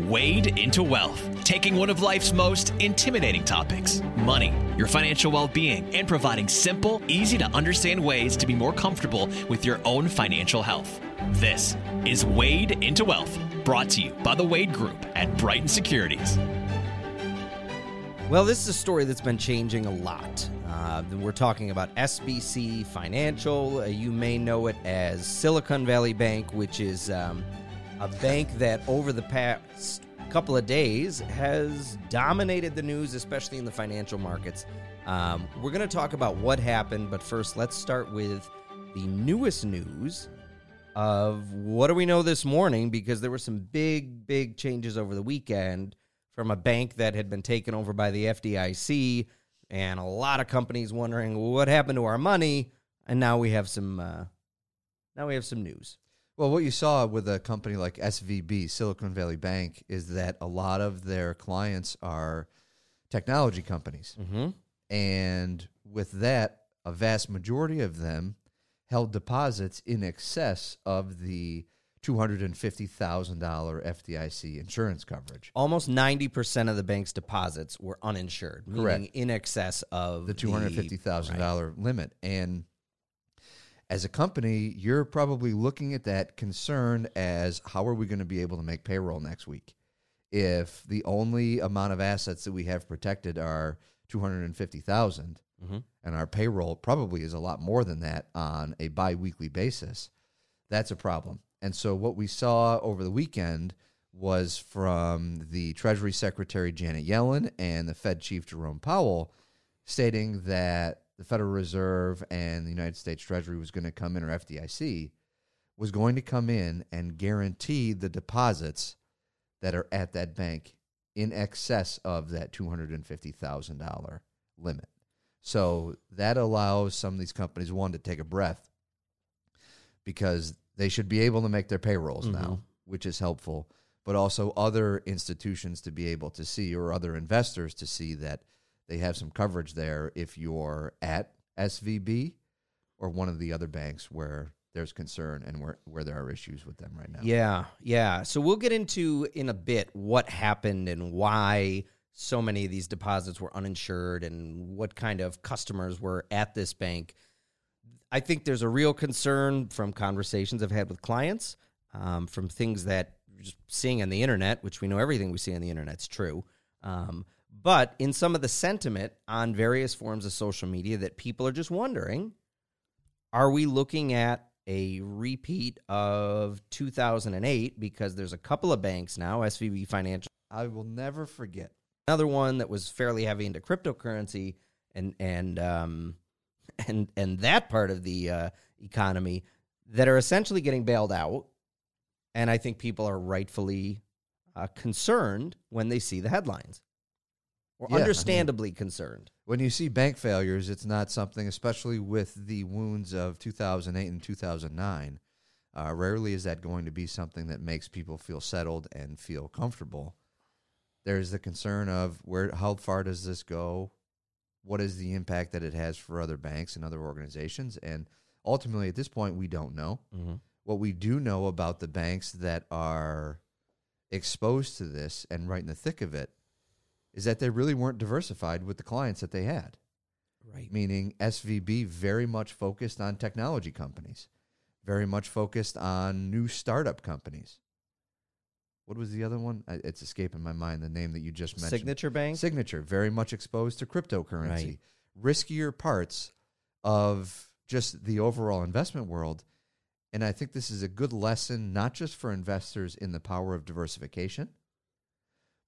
Wade into Wealth, taking one of life's most intimidating topics money, your financial well being, and providing simple, easy to understand ways to be more comfortable with your own financial health. This is Wade into Wealth, brought to you by the Wade Group at Brighton Securities. Well, this is a story that's been changing a lot. Uh, we're talking about SVB Financial. Uh, you may know it as Silicon Valley Bank, which is um, a bank that over the past couple of days has dominated the news, especially in the financial markets. Um, we're going to talk about what happened, but first, let's start with the newest news of what do we know this morning because there were some big, big changes over the weekend from a bank that had been taken over by the FDIC, and a lot of companies wondering what happened to our money. And now we have some. Uh, now we have some news. Well, what you saw with a company like SVB, Silicon Valley Bank, is that a lot of their clients are technology companies. Mm-hmm. And with that, a vast majority of them held deposits in excess of the $250,000 FDIC insurance coverage. Almost ninety percent of the bank's deposits were uninsured, meaning Correct. in excess of the two hundred fifty thousand right. limit. And as a company, you're probably looking at that concerned as how are we going to be able to make payroll next week if the only amount of assets that we have protected are two hundred and fifty thousand, Mhm. and our payroll probably is a lot more than that on a biweekly basis. That's a problem. And so what we saw over the weekend was from the Treasury Secretary Janet Yellen and the Fed Chief Jerome Powell stating that the Federal Reserve and the United States Treasury was going to come in, or FDIC was going to come in and guarantee the deposits that are at that bank in excess of that $250,000 limit. So that allows some of these companies, one, to take a breath because they should be able to make their payrolls mm-hmm. now, which is helpful, but also other institutions to be able to see or other investors to see that they have some coverage there if you're at SVB or one of the other banks where there's concern and where, where there are issues with them right now. Yeah, yeah. So we'll get into in a bit what happened and why so many of these deposits were uninsured and what kind of customers were at this bank. I think there's a real concern from conversations I've had with clients, um, from things that just seeing on the internet, which we know everything we see on the internet's true. Um, but in some of the sentiment on various forms of social media, that people are just wondering are we looking at a repeat of 2008 because there's a couple of banks now svb financial? I will never forget. another one that was fairly heavy into cryptocurrency and and um and and that part of the uh, economy that are essentially getting bailed out. And i think people are rightfully uh, concerned when they see the headlines or Yeah, I mean- understandably concerned When you see bank failures, it's not something, especially with the wounds of 2008 and 2009. Uh, rarely is that going to be something that makes people feel settled and feel comfortable. There's the concern of where, how far does this go? What is the impact that it has for other banks and other organizations? And ultimately, at this point, we don't know. mm-hmm. What we do know about the banks that are exposed to this and right in the thick of it is that they really weren't diversified with the clients that they had right meaning SVB very much focused on technology companies, very much focused on new startup companies. What was the other one? It's escaping my mind. The name that you just mentioned. signature bank Signature, very much exposed to cryptocurrency. Riskier parts of just the overall investment world. And I think this is a good lesson, not just for investors in the power of diversification,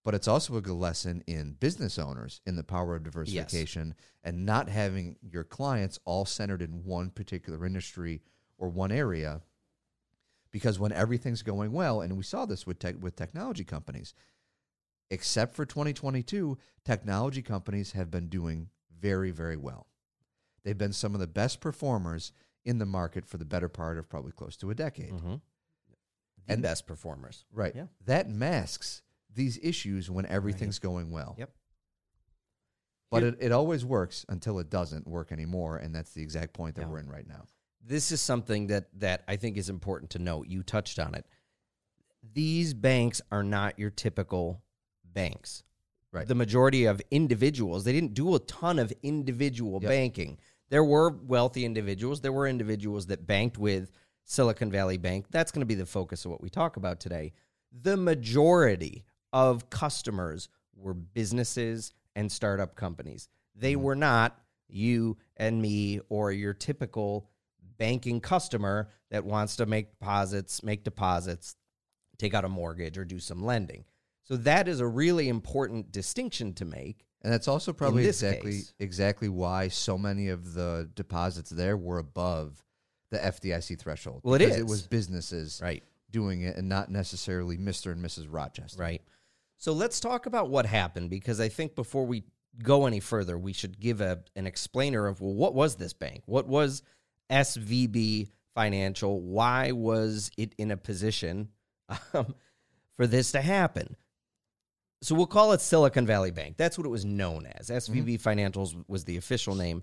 but it's also a good lesson in business owners in the power of diversification and not having your clients all centered in one particular industry or one area. Because when everything's going well, and we saw this with tech, with technology companies, except for 2022, technology companies have been doing very, very well. They've been some of the best performers in the market for the better part of probably close to a decade. mm-hmm. the And- best performers Right. Yeah. That masks these issues when everything's going well. Yep. But it, it always works until it doesn't work anymore. And that's the exact point that Yeah. we're in right now. this is something that that I think is important to note. You touched on it. these banks are not your typical banks. Right. The majority of individuals, they didn't do a ton of individual Yep. banking. There were wealthy individuals, there were individuals that banked with Silicon Valley Bank. That's going to be the focus of what we talk about today. The majority of customers were businesses and startup companies. They mm-hmm. were not you and me or your typical banking customer that wants to make deposits, make deposits, take out a mortgage or do some lending. So that is a really important distinction to make. And that's also probably exactly case. exactly why so many of the deposits there were above the FDIC threshold. Well, it is. It was businesses Right. doing it, and not necessarily Mister and Mrs. Rochester. Right. So let's talk about what happened because I think before we go any further, we should give a an explainer of well, what was this bank? What was SVB Financial? Why was it in a position um, for this to happen? So we'll call it Silicon Valley Bank. That's what it was known as. SVB Financials was the official name.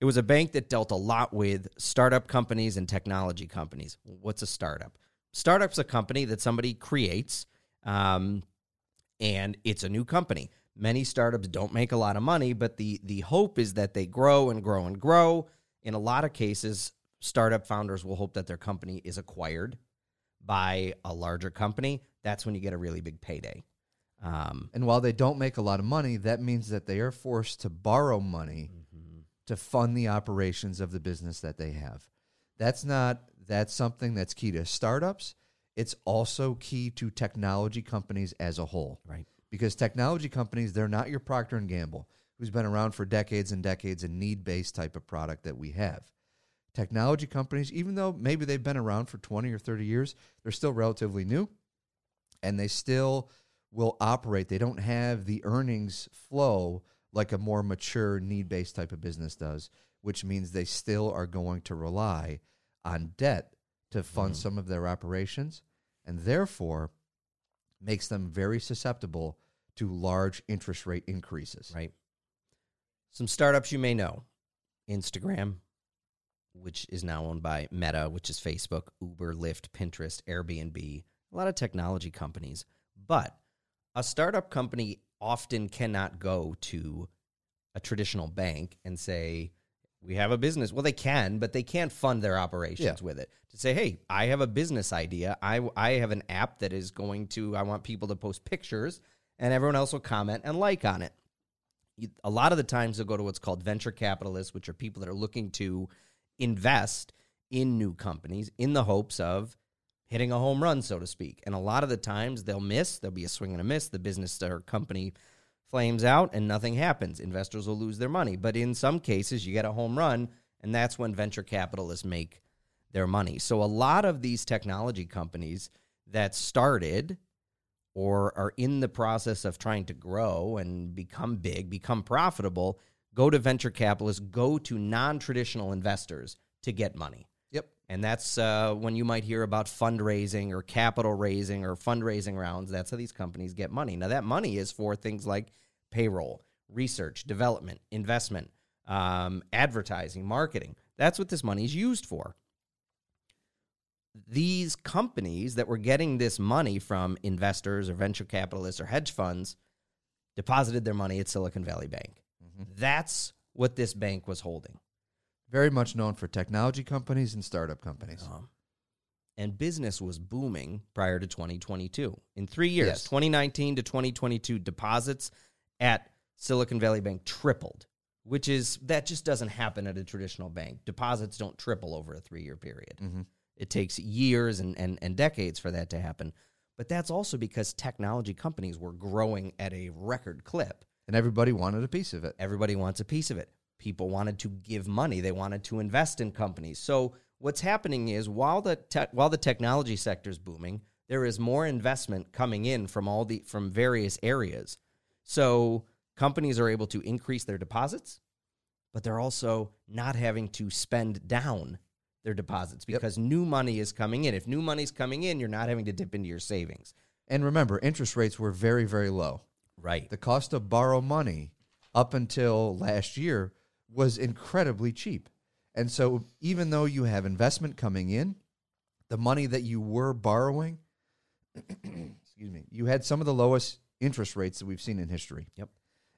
It was a bank that dealt a lot with startup companies and technology companies. What's a startup? Startup's a company that somebody creates, um, and it's a new company. Many startups don't make a lot of money, but the the hope is that they grow and grow and grow. In a lot of cases, startup founders will hope that their company is acquired by a larger company. That's when you get a really big payday. Um, And while they don't make a lot of money, that means that they are forced to borrow money to fund the operations of the business that they have. That's not that's something that's key to startups. It's also key to technology companies as a whole. Right. Because technology companies, they're not your Procter and Gamble, who's been around for decades and decades, a need-based type of product that we have. Technology companies, even though maybe they've been around for 20 or 30 years, they're still relatively new and they still will operate. They don't have the earnings flow like a more mature need based type of business does, which means they still are going to rely on debt to fund mm-hmm. some of their operations and therefore makes them very susceptible to large interest rate increases. right? Some startups you may know Instagram, which is now owned by Meta, which is Facebook, Uber, Lyft, Pinterest, Airbnb, a lot of technology companies. But a startup company often cannot go to a traditional bank and say, we have a business. Well, they can, but they can't fund their operations Yeah. with it. To say, hey, I have a business idea. I, I have an app that is going to, I want people to post pictures and everyone else will comment and like on it you- a lot of the times they'll go to what's called venture capitalists, which are people that are looking to invest in new companies in the hopes of hitting a home run, so to speak. And a lot of the times they'll miss, there'll be a swing and a miss. The business or company flames out and nothing happens. Investors will lose their money. But in some cases, you get a home run, and that's when venture capitalists make their money. So a lot of these technology companies that started or are in the process of trying to grow and become big, become profitable, go to venture capitalists, go to non traditional investors to get money. And that's uh, when you might hear about fundraising or capital raising or fundraising rounds. That's how these companies get money. Now, that money is for things like payroll, research, development, investment, um, advertising, marketing. That's what this money is used for these companies that were getting this money from investors or venture capitalists or hedge funds deposited their money at Silicon Valley Bank. That's what this bank was holding. Very much known for technology companies and startup companies. Um, and business was booming prior to 2022. In three years, Yes. 2019 to 2022, deposits at Silicon Valley Bank tripled, which is that just doesn't happen at a traditional bank. Deposits don't triple over a three year period. Mhm. It takes years and, and, and decades for that to happen. But that's also because technology companies were growing at a record clip. And everybody wanted a piece of it. Everybody wants a piece of it. People wanted to give money. They wanted to invest in companies. So what's happening is while the te- while the technology sector is booming, there is more investment coming in from all the from various areas. So companies are able to increase their deposits, but they're also not having to spend down their deposits Yep. because new money is coming in. If new money's coming in, you're not having to dip into your savings. And remember, interest rates were very, very low. Right. The cost of borrow money up until last year was incredibly cheap. And so even though you have investment coming in, the money that you were borrowing excuse me, you had some of the lowest interest rates that we've seen in history. Yep.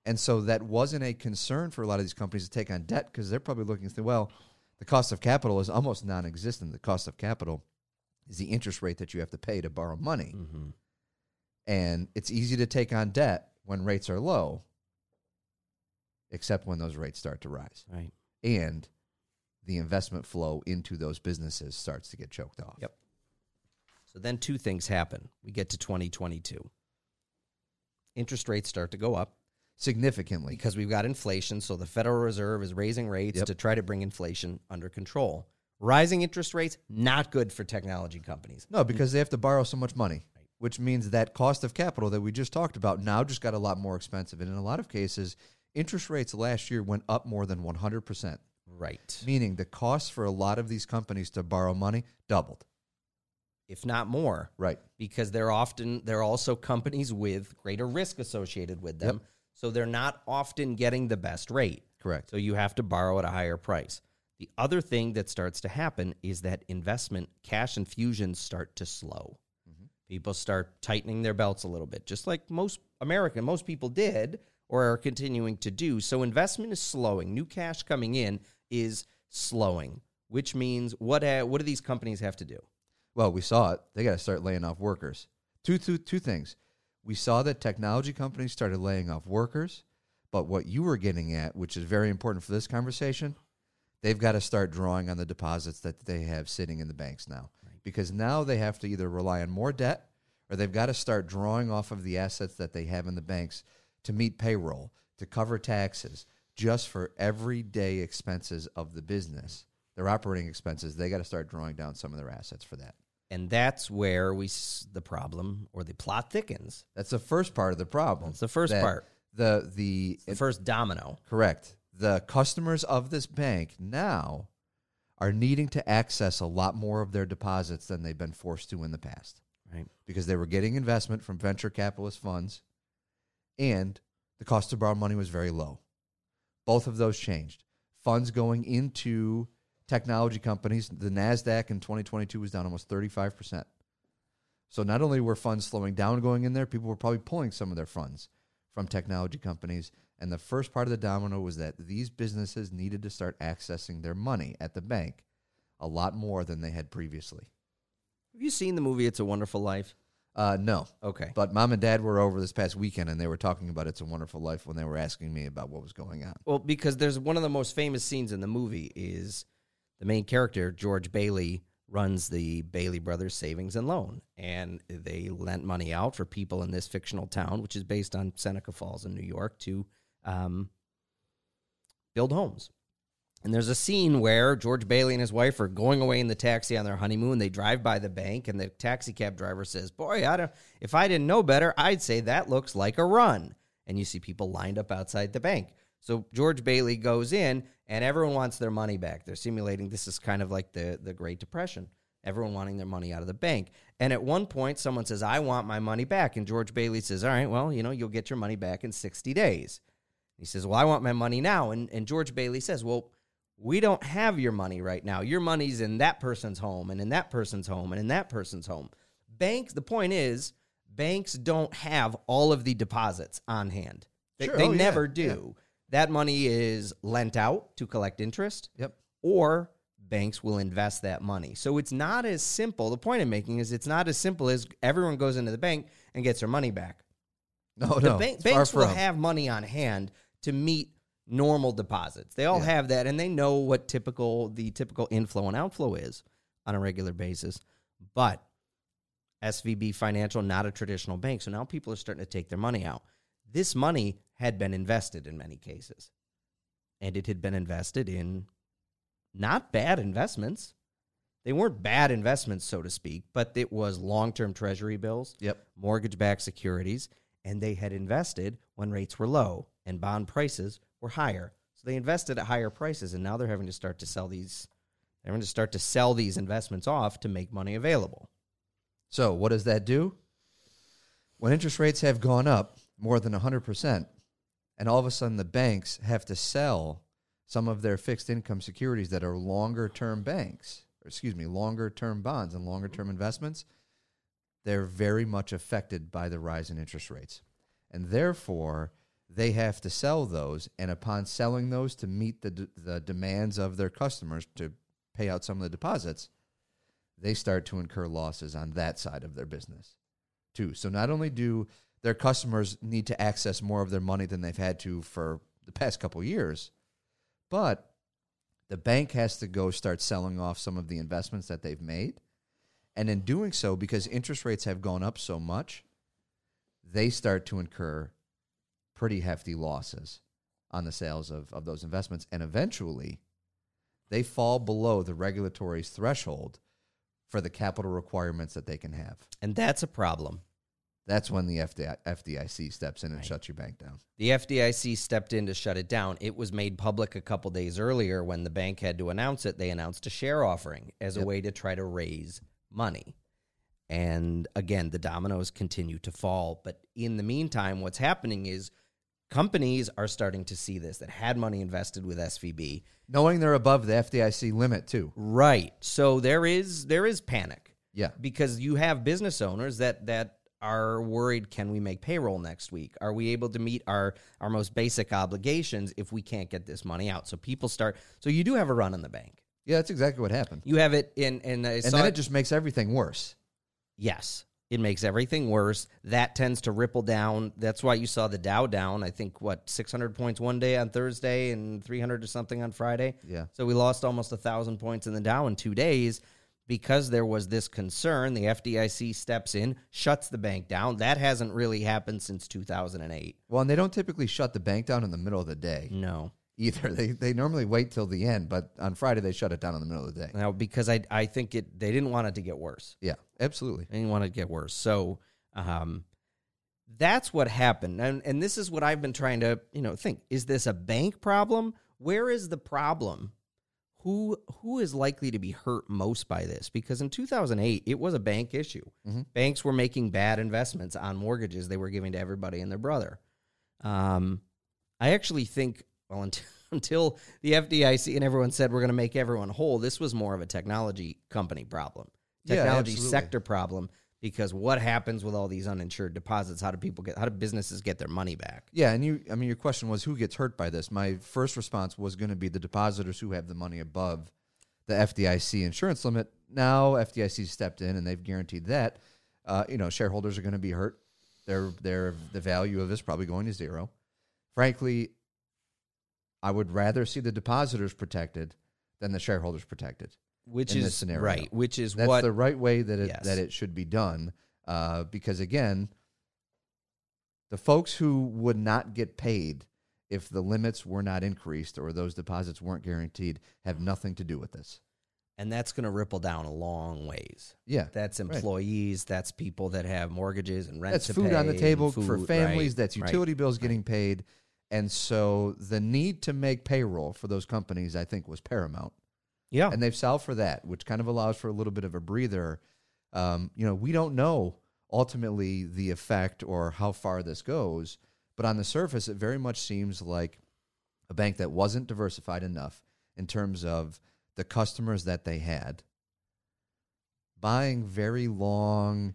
And so that wasn't a concern for a lot of these companies to take on debt because they're probably looking through, well, the cost of capital is almost non existent. The cost of capital is the interest rate that you have to pay to borrow money. Mm-hmm. And it's easy to take on debt when rates are low, except when those rates start to rise. Right. And the investment flow into those businesses starts to get choked off. Yep. So then two things happen. We get to 2022. Interest rates start to go up Significantly. because we've got inflation. So the Federal Reserve is raising rates Yep. to try to bring inflation under control. Rising interest rates, not good for technology companies. No, because they have to borrow so much money, which means that cost of capital that we just talked about now just got a lot more expensive. And in a lot of cases, interest rates last year went up more than 100%, Right. meaning the cost for a lot of these companies to borrow money doubled. If not more. Right. because they're often they're also companies with greater risk associated with them. So they're not often getting the best rate. Correct. So you have to borrow at a higher price. The other thing that starts to happen is that investment cash infusions start to slow. Mm-hmm. People start tightening their belts a little bit, just like most American, most people did or are continuing to do. So investment is slowing. New cash coming in is slowing, which means what uh, what do these companies have to do? Well, we saw it. They got to start laying off workers. Two, two, two things. We saw that technology companies started laying off workers, but what you were getting at, which is very important for this conversation, they've got to start drawing on the deposits that they have sitting in the banks now. Because now they have to either rely on more debt or they've got to start drawing off of the assets that they have in the banks to meet payroll, to cover taxes, just for everyday expenses of the business. Their operating expenses, they got to start drawing down some of their assets for that. And that's where we the problem or the plot thickens. That's the first part of the problem. That's the first That part. The the The first domino. correct. The customers of this bank now are needing to access a lot more of their deposits than they've been forced to in the past Right. because they were getting investment from venture capitalist funds and the cost to borrow money was very low. Both of those changed. Funds going into technology companies, the NASDAQ in 2022 was down almost 35%. So not only were funds slowing down going in there, people were probably pulling some of their funds from technology companies. And the first part of the domino was that these businesses needed to start accessing their money at the bank a lot more than they had previously. Have you seen the movie It's a Wonderful Life? Uh, no. Okay. But mom and dad were over this past weekend and they were talking about It's a Wonderful Life when they were asking me about what was going on. Well, because there's one of the most famous scenes in the movie is the main character George Bailey runs the Bailey Brothers Savings and Loan, and they lent money out for people in this fictional town, which is based on Seneca Falls in New York, to um, build homes. And there's a scene where George Bailey and his wife are going away in the taxi on their honeymoon. They drive by the bank, and the taxi cab driver says, "Boy, I don't, if I didn't know better, I'd say that looks like a run." And you see people lined up outside the bank. So George Bailey goes in, and everyone wants their money back. They're simulating this is kind of like the the Great Depression. Everyone wanting their money out of the bank. And at one point, someone says, "I want my money back," and George Bailey says, "All right, well, you know, you'll get your money back in sixty days." He says, Well, I want my money now. And, and George Bailey says, Well, we don't have your money right now. Your money's in that person's home and in that person's home and in that person's home. Banks, the point is, banks don't have all of the deposits on hand. They, Sure. they Oh, yeah. never do. That money is lent out to collect interest Yep. or banks will invest that money. So it's not as simple. The point I'm making is it's not as simple as everyone goes into the bank and gets their money back No, the no. bank, banks will have money on hand to meet normal deposits. They all Yeah. have that, and they know what typical the typical inflow and outflow is on a regular basis. But SVB Financial, not a traditional bank, so now people are starting to take their money out. This money had been invested in many cases, and it had been invested in not bad investments. They weren't bad investments, so to speak, but it was long term treasury bills Yep. mortgage backed securities, and they had invested when rates were low and bond prices were higher. So they invested at higher prices, and now they're having to start to sell these. They're having to start to sell these investments off to make money available. So what does that do? When interest rates have gone up more than 100%, and all of a sudden the banks have to sell some of their fixed income securities that are longer term banks, or excuse me, longer term bonds and longer term investments, they're very much affected by the rise in interest rates. And therefore, they have to sell those. And upon selling those to meet the, d- the demands of their customers to pay out some of the deposits, they start to incur losses on that side of their business too. So not only do their customers need to access more of their money than they've had to for the past couple years, but the bank has to go start selling off some of the investments that they've made. And in doing so, because interest rates have gone up so much, they start to incur pretty hefty losses on the sales of, of those investments. And eventually, they fall below the regulatory threshold for the capital requirements that they can have. And that's a problem. That's when the FDI, FDIC steps in and Right. shuts your bank down. The FDIC stepped in to shut it down. It was made public a couple days earlier when the bank had to announce it. They announced a share offering as a way to try to raise money. And again, the dominoes continue to fall. But in the meantime, what's happening is companies are starting to see this that had money invested with SVB. Knowing they're above the FDIC limit, too. Right. So there is there is panic. Yeah. because you have business owners that that are worried can we make payroll next week are we able to meet our our most basic obligations if we can't get this money out so people start so you do have a run on the bank Yeah, that's exactly what happened. you have it in and And then it- it just makes everything worse. yes it makes everything worse that tends to ripple down that's why you saw the dow down i think what 600 points one day on thursday and 300 or something on friday Yeah. so we lost almost a thousand points in the Dow in two days because there was this concern. The FDIC steps in, shuts the bank down. That hasn't really happened since 2008. Well, and they don't typically shut the bank down in the middle of the day No, either. They, they normally wait till the end, but on Friday they shut it down in the middle of the day. now because I I think it they didn't want it to get worse. Yeah, absolutely. They didn't want to get worse. So um, that's what happened. And and this is what I've been trying to you know think: is this a bank problem? Where is the problem? Who who is likely to be hurt most by this? Because in 2008, it was a bank issue. Mhm. Banks were making bad investments on mortgages they were giving to everybody and their brother. Um, I actually think well until, until the FDIC and everyone said we're going to make everyone whole, this was more of a technology company problem, technology absolutely. sector problem. Because what happens with all these uninsured deposits? How do people get? How do businesses get their money back? Yeah, and you I mean your question was who gets hurt by this? My first response was going to be the depositors who have the money above the FDIC insurance limit. Now FDIC stepped in and they've guaranteed that uh, you know shareholders are going to be hurt. Their their the value of this probably going to zero. Frankly, I would rather see the depositors protected than the shareholders protected. Which is scenario. right. Which is That's what the right way that it Yes. that it should be done. Uh, because again, the folks who would not get paid if the limits were not increased or those deposits weren't guaranteed have nothing to do with this. and that's going to ripple down a long ways. Yeah, That's Right. employees. That's people that have mortgages and rent. that's food on the table and for families. right, That's right. utility bills getting paid, and so the need to make payroll for those companies, I think, was paramount. Yeah, and they've solved for that, which kind of allows for a little bit of a breather. Um, you know, we don't know ultimately the effect or how far this goes, but on the surface, it very much seems like a bank that wasn't diversified enough in terms of the customers that they had, buying very long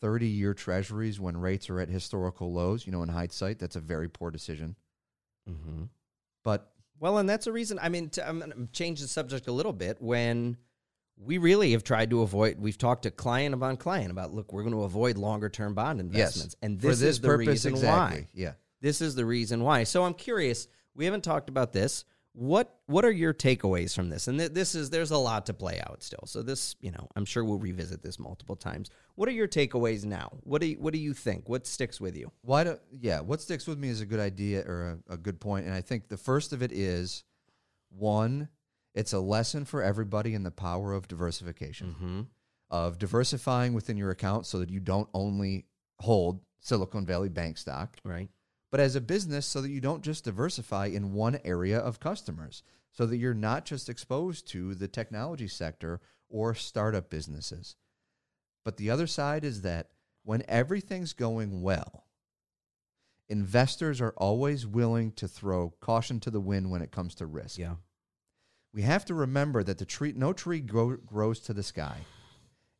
30 year treasuries when rates are at historical lows. You know, in hindsight, that's a very poor decision. Mm-hmm. But Well, and that's a reason. I mean, to, I'm going to change the subject a little bit. When we really have tried to avoid, we've talked to client upon client about, look, we're going to avoid longer term bond investments, yes. and this, this is the purpose, reason exactly. why. Yeah. This is the reason why. So I'm curious. We haven't talked about this. What What are your takeaways from this? And th- this is there's a lot to play out still. So this, you know, I'm sure we'll revisit this multiple times. What are your takeaways now? What do you, What do you think? What sticks with you? Why do yeah? What sticks with me is a good idea or a, a good point, and I think the first of it is one. It's a lesson for everybody in the power of diversification, Mm-hmm. of diversifying within your account, so that you don't only hold Silicon Valley Bank stock, Right. But as a business, so that you don't just diversify in one area of customers, so that you're not just exposed to the technology sector or startup businesses. But the other side is that when everything's going well, investors are always willing to throw caution to the wind when it comes to risk. Yeah. We have to remember that the tree, no tree grow, grows to the sky.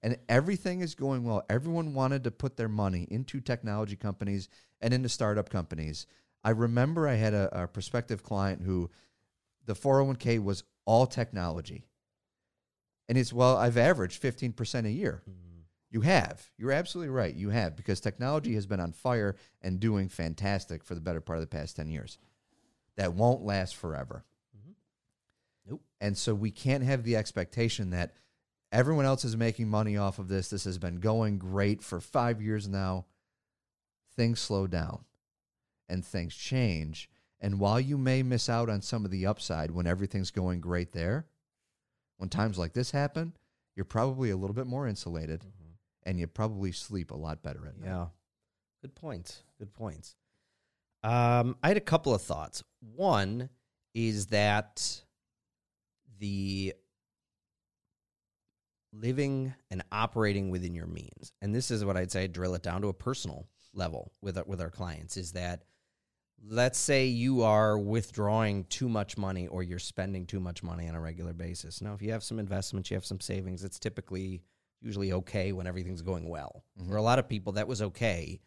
And everything is going well. Everyone wanted to put their money into technology companies and into startup companies. I remember I had a, a prospective client who the 401k was all technology. And it's, well, I've averaged 15% a year. Mm-hmm. You have. You're absolutely right. You have, because technology has been on fire and doing fantastic for the better part of the past 10 years. That won't last forever. Mm-hmm. Nope. And so we can't have the expectation that everyone else is making money off of this. This has been going great for five years now. Things slow down and things change. And while you may miss out on some of the upside when everything's going great there, when times like this happen, you're probably a little bit more insulated and you probably sleep a lot better at night. Yeah. Good points. Good points. Um, I had a couple of thoughts. One is that the living and operating within your means, and this is what I'd say, drill it down to a personal level with our, with our clients, is that let's say you are withdrawing too much money or you're spending too much money on a regular basis. Now, if you have some investments, you have some savings, it's typically usually okay when everything's going well. For a lot of people, that was okay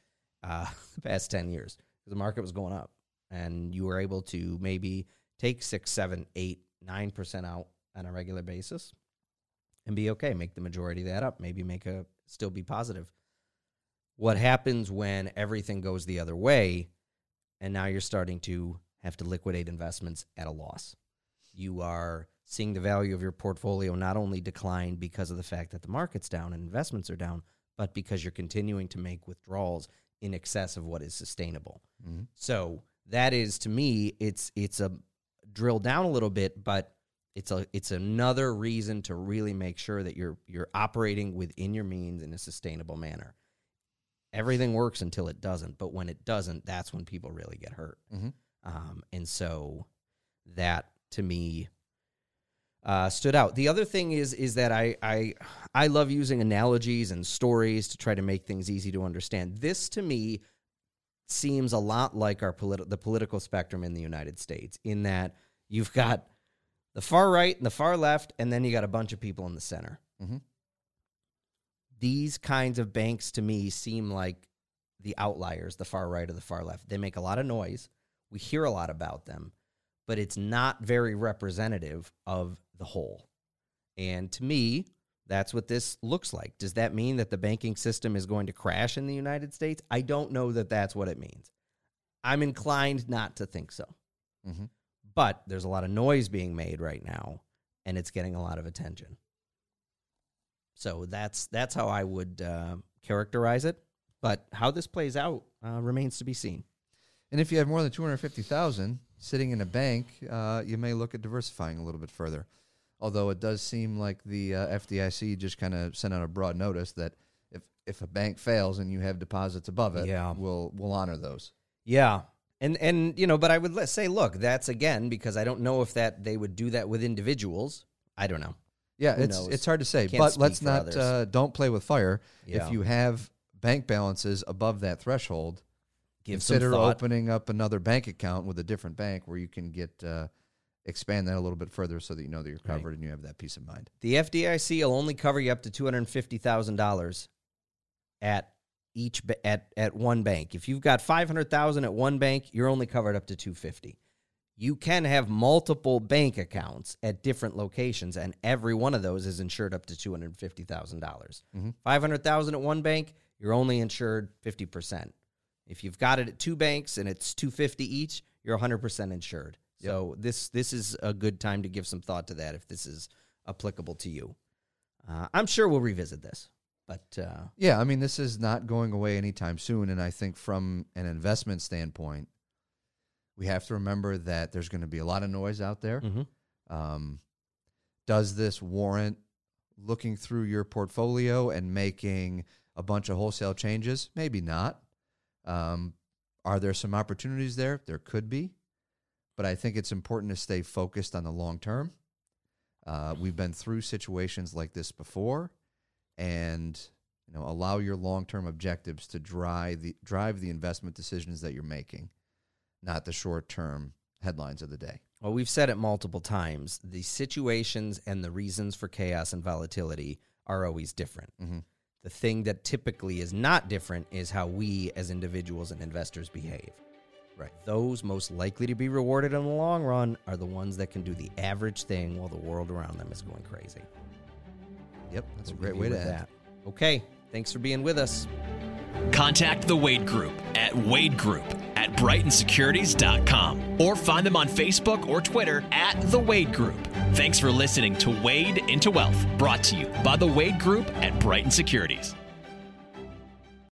uh, the past 10 years because the market was going up and you were able to maybe take six, seven, eight, nine percent out on a regular basis and be okay. Make the majority of that up. Maybe make a still be positive. What happens when everything goes the other way and now you're starting to have to liquidate investments at a loss? You are seeing the value of your portfolio not only decline because of the fact that the market's down and investments are down, but because you're continuing to make withdrawals in excess of what is sustainable. Mhm. So that is to me, it's it's a drill down a little bit, but it's a it's another reason to really make sure that you're you're operating within your means in a sustainable manner. Everything works until it doesn't, but when it doesn't, that's when people really get hurt. Mhm. Um, and so that to me uh, stood out. The other thing is is that I I I love using analogies and stories to try to make things easy to understand. This to me seems a lot like our politi- the political spectrum in the United States in that you've got the far right and the far left and then you got a bunch of people in the center. Mhm. These kinds of banks to me seem like the outliers, the far right or the far left. They make a lot of noise. We hear a lot about them, but it's not very representative of the whole. And to me, that's what this looks like. Does that mean that the banking system is going to crash in the United States? I don't know that that's what it means. I'm inclined not to think so. Mhm. But there's a lot of noise being made right now, and it's getting a lot of attention. So that's that's how I would uh, characterize it. But how this plays out uh, remains to be seen. And if you have more than 250,000 sitting in a bank, uh, you may look at diversifying a little bit further. Although it does seem like the uh, FDIC just kind of sent out a broad notice that if, if a bank fails and you have deposits above it, Yeah. we'll, we'll honor those. Yeah. And and you know, but I would say, look, that's again because I don't know if that they would do that with individuals. I don't know. Yeah, Who it's knows? it's hard to say, but let's not uh, don't play with fire. Yeah. If you have bank balances above that threshold, Give consider opening up another bank account with a different bank where you can get uh, expand that a little bit further so that you know that you're Right. covered and you have that peace of mind. The FDIC will only cover you up to two hundred fifty thousand dollars at each at at one bank. If you've got five hundred thousand at one bank, you're only covered up to two fifty. You can have multiple bank accounts at different locations, and every one of those is insured up to two hundred fifty thousand dollars. Mhm. Five hundred thousand at one bank, you're only insured fifty percent. If you've got it at two banks and it's two fifty each, you're hundred percent insured. So this this is a good time to give some thought to that if this is applicable to you. Uh, I'm sure we'll revisit this, but uh, Yeah, I mean, this is not going away anytime soon. And I think from an investment standpoint, we have to remember that there's going to be a lot of noise out there. mhm. Um, does this warrant looking through your portfolio and making a bunch of wholesale changes? Maybe not. Um, are there some opportunities there? There could be. But I think it's important to stay focused on the long term. Uh, we've been through situations like this before, and you know, allow your long term objectives to drive the drive the investment decisions that you're making, not the short term headlines of the day. well, we've said it multiple times. The situations and the reasons for chaos and volatility are always different. Mhm. The thing that typically is not different is how we as individuals and investors behave. Right. Those most likely to be rewarded in the long run are the ones that can do the average thing while the world around them is going crazy. Yep, that's a We'll great way to with end. that. Okay. Thanks for being with us. Contact the Wade Group at Wade Group at BrightonSecurities.com or find them on Facebook or Twitter at The Wade Group. Thanks for listening to Wade into Wealth, brought to you by the Wade Group at Brighton Securities.